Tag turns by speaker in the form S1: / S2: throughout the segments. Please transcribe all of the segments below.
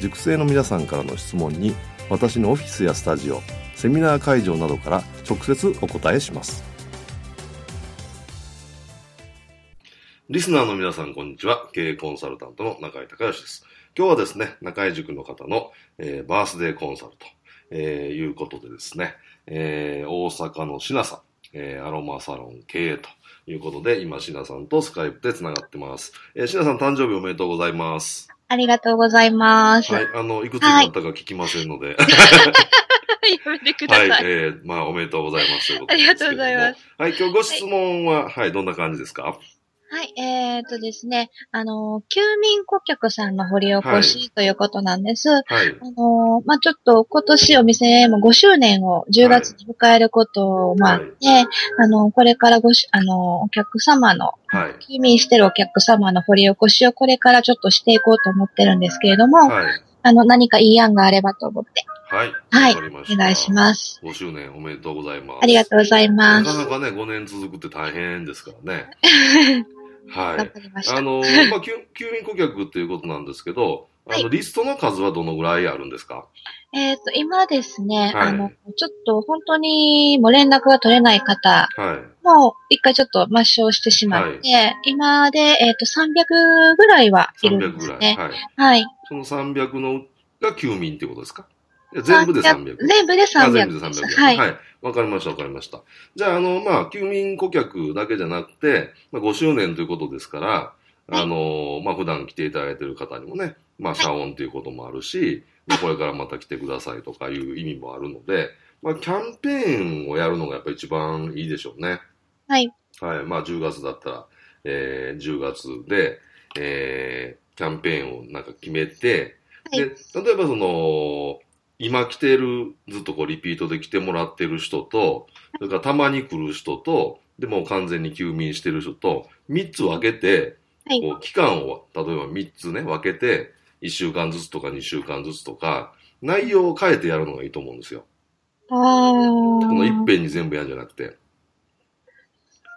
S1: 塾生の皆さんからの質問に私のオフィスやスタジオセミナー会場などから直接お答えします。リスナーの皆さんこんにちは。経営コンサルタントの中井隆義です。今日はですね中井塾の方の、えー、バースデーコンサルと、えー、いうことでですね、えー、大阪のシナさん、えー、アロマサロン経営ということで今シナさんとスカイプでつながってます、えー、シナさん誕生日おめでとうございます。
S2: ありがとうございます。
S1: はい、あの、いくつになったか聞きませんので。
S2: やめてください。
S1: はい、えー、まあ、おめでとうございます
S2: ありがとうございます。
S1: はい、今日ご質問は、はい、はい、どんな感じですか？
S2: はい、えー、とですね、あの、休眠顧客さんの掘り起こしということなんです。はい。あの、まあ、ちょっと今年お店も5周年を10月に迎えることを、まあ、ね、あの、これからごし、あの、お客様の、はい。休眠してるお客様の掘り起こしをこれからちょっとしていこうと思ってるんですけれども、はい。あの、何かいい案があればと思って。
S1: はい。
S2: はい。お願いします。
S1: 5周年おめでとうございます。
S2: ありがとうございます。
S1: なかなかね、5年続くって大変ですからね。はい。
S2: 頑張りました。
S1: あの、まあ、休眠顧客っていうことなんですけど、あの、リストの数はどのぐらいあるんですか？
S2: えっ、と、今ですね、はい、あの、ちょっと本当にもう連絡が取れない方、
S1: はい。
S2: もう一回ちょっと抹消してしまって、はい、今で、えっ、と、300ぐらいはいるんですね。
S1: 300ぐらい。
S2: はい。はい。
S1: その300のが休眠ってことですか？全部で300。
S2: 全部で300。
S1: 全部で300。
S2: はい。
S1: はい。わかりました、わかりました。じゃあ、あの、まあ、休眠顧客だけじゃなくて、まあ、5周年ということですから、あの、まあ、普段来ていただいている方にもね、まあ、謝恩ということもあるし、まあ、これからまた来てくださいとかいう意味もあるので、まあ、キャンペーンをやるのがやっぱり一番いいでしょうね。
S2: はい。
S1: はい。まあ、10月だったら、えー、10月で、えー、キャンペーンをなんか決めて、
S2: はい、
S1: で、例えばその、今来てる、ずっとこうリピートで来てもらってる人と、それからたまに来る人と、でも完全に休眠してる人と、3つ分けて、
S2: はい、
S1: こう期間を、例えば3つね、分けて、1週間ずつとか2週間ずつとか、内容を変えてやるのがいいと思うんですよ。
S2: ああ。
S1: この一遍に全部やるんじゃなくて。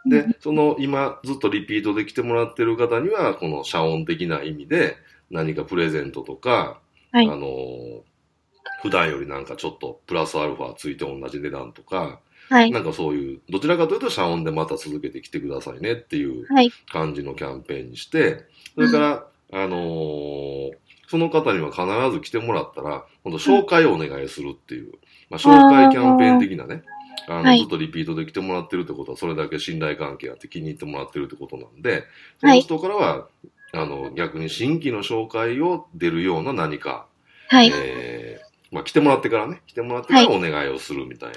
S1: で、その今ずっとリピートで来てもらってる方には、この謝恩的な意味で何かプレゼントとか、
S2: はい、
S1: あの、普段よりなんかちょっとプラスアルファついて同じ値段とか、
S2: はい、
S1: なんかそういう、どちらかというと謝恩でまた続けてきてくださいねっていう感じのキャンペーンにして、それから、あのー、その方には必ず来てもらったら、今度紹介をお願いするっていう、まあ、紹介キャンペーン的なね、あの、ずっとリピートで来てもらってるってことは、それだけ信頼関係あって気に入ってもらってるってことなんで、その人からは、あの、逆に新規の紹介を出るような何か、
S2: はい、
S1: えー、まあ、来てもらってからね、来てもらってからお願いをするみたい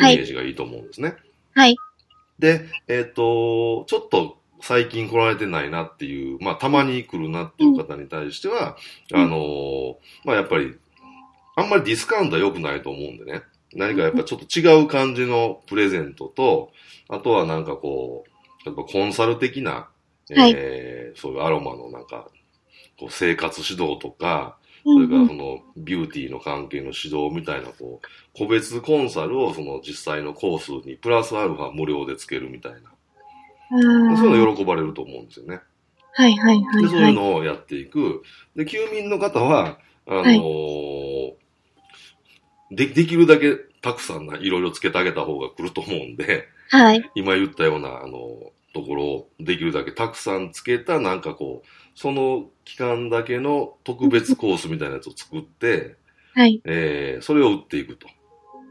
S1: なイメージがいいと思うんですね。
S2: はい。
S1: で、えっ、ー、と、ちょっと最近来られてないなっていう、まあ、たまに来るなっていう方に対しては、うん、あの、まあ、やっぱり、あんまりディスカウントは良くないと思うんでね。何かやっぱちょっと違う感じのプレゼントと、あとはなんかこう、やっぱコンサル的な、
S2: はい、
S1: えー、そういうアロマのなんか、こう生活指導とか、それからそのビューティーの関係の指導みたいな、こう、個別コンサルをその実際のコースにプラスアルファ無料でつけるみたいな。そういうの喜ばれると思うんですよね。
S2: はいはいはい、はい、
S1: で。そういうのをやっていく。で、休眠の方は、あのーはい、で、できるだけたくさんないろいろつけてあげた方が来ると思うんで、
S2: はい。
S1: 今言ったような、あの、ところをできるだけたくさんつけた、なんかこう、その期間だけの特別コースみたいなやつを作って、
S2: はい。
S1: えーそれを売っていくと。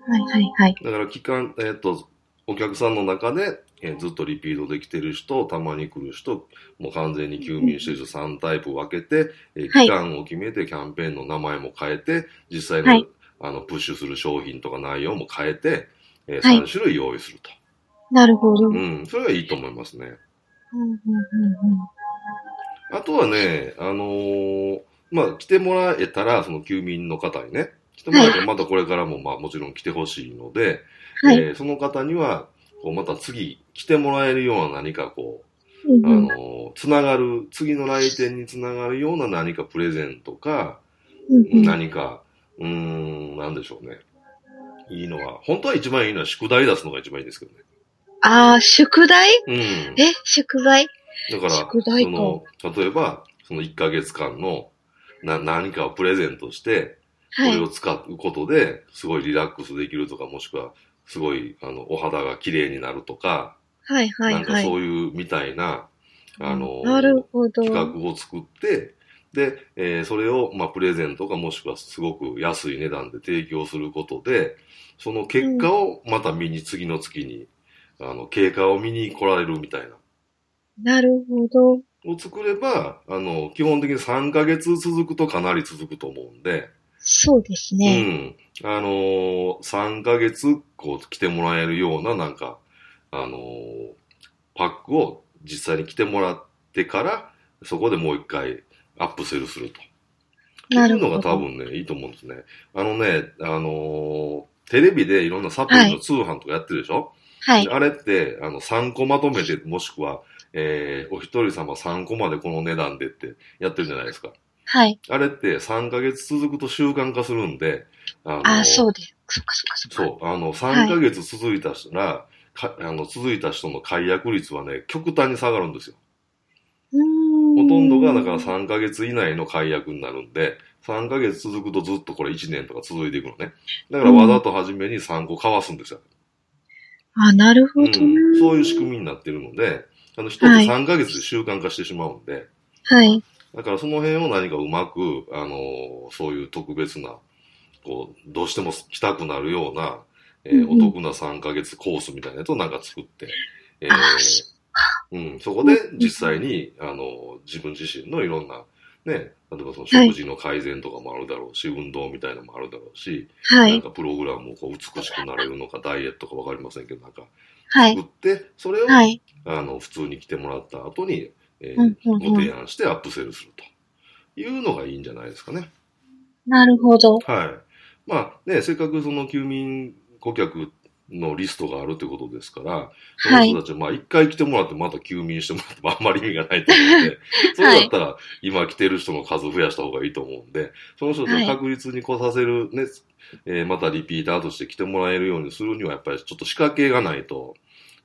S2: はい、はい、はい。
S1: だから期間、えっ、と、お客さんの中で、えーずっとリピートできてる人、たまに来る人、もう完全に休眠してる人3タイプ分けて、えー
S2: はい
S1: 期間を決めてキャンペーンの名前も変えて、実際の,、
S2: はい
S1: あのプッシュする商品とか内容も変えて、えー
S2: はい
S1: 3種類用意すると。
S2: なるほど。うん、
S1: うん、それがいいと思いますね。
S2: うん、うん、
S1: あとはね、あのーまあ、来てもらえたら、その休眠の方にね、来てもらえたらまたこれからも、まあ、もちろん来てほしいので、
S2: うん。はい。
S1: えーその方には、こうまた次来てもらえるような何かこう、あのーつながる、次の来店につながるような何かプレゼントか、何か、うーん、なんでしょうね。いいのは、本当は一番いいのは宿題出すのが一番いいですけどね。
S2: ああ、宿題？
S1: うん。
S2: え、宿題？
S1: だから、その、例えば、その1ヶ月間のな何かをプレゼントして、こ
S2: はい
S1: れを。使うことで、すごいリラックスできるとか、もしくは、すごい、あの、お肌が綺麗になるとか、
S2: はい、はい、
S1: なんか
S2: はい。
S1: そういうみたいな、あの、
S2: なるほど。
S1: 企画を作って、で、えーそれを、まあ、プレゼントかもしくはすごく安い値段で提供することで、その結果をまた見に、次の月に、あの、経過を見に来られるみたいな。
S2: なるほど。
S1: を作れば、あの、基本的に3ヶ月続くとかなり続くと思うんで、
S2: そうですね。
S1: うん。あのー、3ヶ月、こう、来てもらえるような、なんか、あのーパックを実際に来てもらってから、そこでもう一回アップセルすると。
S2: なるほど
S1: いうのが多分ね、いいと思うんですね。あのね、あのーテレビでいろんなサプリの通販とかやってるでしょ、
S2: はい。
S1: あれって、あの、3個まとめて、もしくは、えー、お一人様3個までこの値段でってやってるじゃないですか。
S2: はい。
S1: あれって3ヶ月続くと習慣化するんで、あの
S2: ああ、そうです。そっかそっかそっか。
S1: そう、あの、3ヶ月続いたら、かあの続いた人の解約率はね、極端に下がるんですよ。ほとんどが、だから3ヶ月以内の解約になるんで、3ヶ月続くとずっとこれ1年とか続いていくのね。だからわざと初めに3個交わすんですよ。
S2: あ、なるほ
S1: う
S2: ど
S1: ん、
S2: ね。
S1: そういう仕組みになってるので、あの人って
S2: はい。
S1: 3ヶ月で習慣化してしまうんで、
S2: はい。
S1: だからその辺を何かうまく、あのそういう特別な、こう、どうしても来たくなるような、えーお得な3ヶ月コースみたいなやつをなんか作って、えーうん、そこで実際に、あの自分自身のいろんな、ね、例えばその食事の改善とかもあるだろうし、運動みたいなのもあるだろうし、
S2: はい。
S1: なんかプログラムをこう美しくなれるのか、ダイエットかわかりませんけど、なんか
S2: はい
S1: 作。って、それを、
S2: はい。
S1: あの普通に来てもらった後に、えーご提案してアップセルするというのがいいんじゃないですかね。
S2: なるほど。
S1: はい。まあね、せっかくその休眠顧客のリストがあるということですから、その
S2: はい
S1: 人たちはまあ一回来てもらってまた休眠してもらってもあんまり意味がないと思うんで、それだったら今来てる人の数増やした方がいいと思うんで、その人たちを確実に来させるね、えーまたリピーターとして来てもらえるようにするにはやっぱりちょっと仕掛けがないと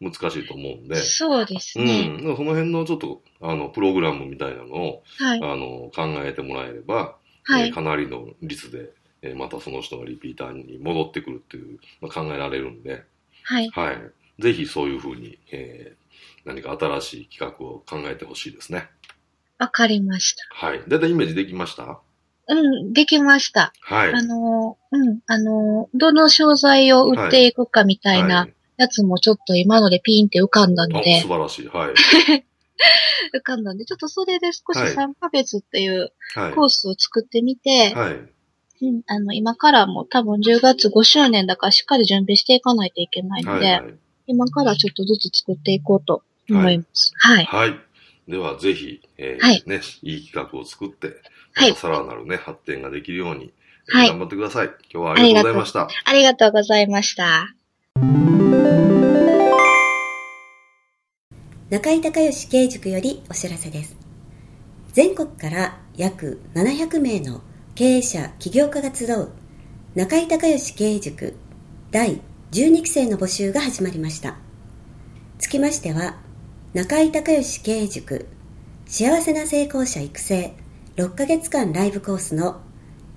S1: 難しいと思うんで、
S2: そうですね。
S1: ん、だからその辺のちょっとあのプログラムみたいなのを
S2: はい。
S1: あの考えてもらえれば、
S2: はい。
S1: えーかなりの率で、えーまたその人がリピーターに戻ってくるっていう、まあ、考えられるんで、
S2: はい。
S1: はい。ぜひそういうふうに、えー何か新しい企画を考えてほしいですね。
S2: わかりました。
S1: はい。だいたいイメージできました？
S2: うん、できました。
S1: はい。
S2: あのー、うん、あのー、どの商材を売っていくかみたい
S1: は
S2: ないやつもちょっと今のでピーンって浮かんだの
S1: お
S2: で
S1: 素、晴らしい。はい。
S2: 浮かんだんで、ちょっとそれで少し
S1: はい
S2: 3ヶ月っていう
S1: はい。
S2: コースを作ってみて、
S1: はい。
S2: うん、あの、今からも多分10月5周年だからしっかり準備していかないといけないので、
S1: はい。はい。
S2: 今からちょっとずつ作っていこうと思います。はい。
S1: はい。では、ぜひ、えー
S2: はい
S1: ね、いい企画を作って、
S2: はい
S1: またさらなるね、発展ができるように、えー
S2: はい
S1: 頑張ってください。今日はありがとうございました。
S2: ありがとうございました。
S3: 中井隆義経営塾よりお知らせです全国から約700名の経営者起業家が集う中井隆義経営塾第12期生の募集が始まりました。つきましては中井隆義経営塾幸せな成功者育成6ヶ月間ライブコースの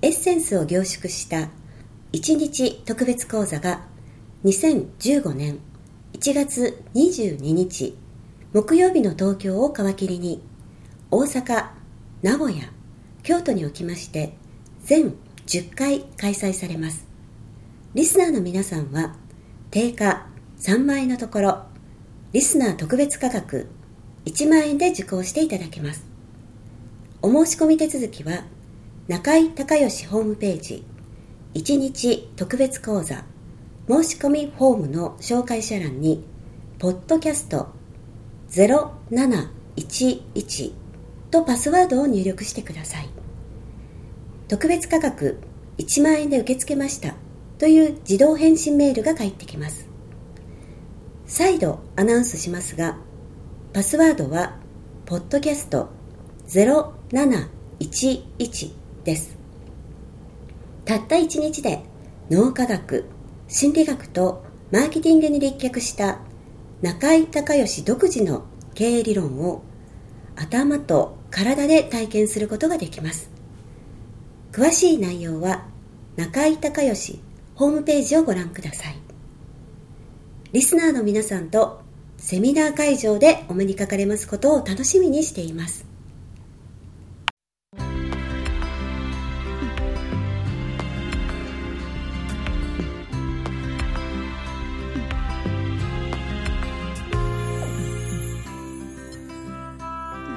S3: エッセンスを凝縮した1日特別講座が2015年1月22日木曜日の東京を皮切りに大阪、名古屋、京都におきまして全10回開催されます。リスナーの皆さんは定価3万円のところ、リスナー特別価格1万円で受講していただけます。お申し込み手続きは中井隆義ホームページ1日特別講座申し込みフォームの紹介者欄にポッドキャスト0711とパスワードを入力してください。特別価格1万円で受け付けましたという自動返信メールが返ってきます。再度アナウンスしますが、パスワードは、ポッドキャスト0711です。たった1日で脳科学、心理学とマーケティングに立脚した中井隆義独自の経営理論を頭と体で体験することができます。詳しい内容は中井隆義ホームページをご覧ください。リスナーの皆さんとセミナー会場でお目にかかれますことを楽しみにしています。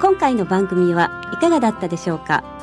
S3: 今回の番組はいかがだったでしょうか？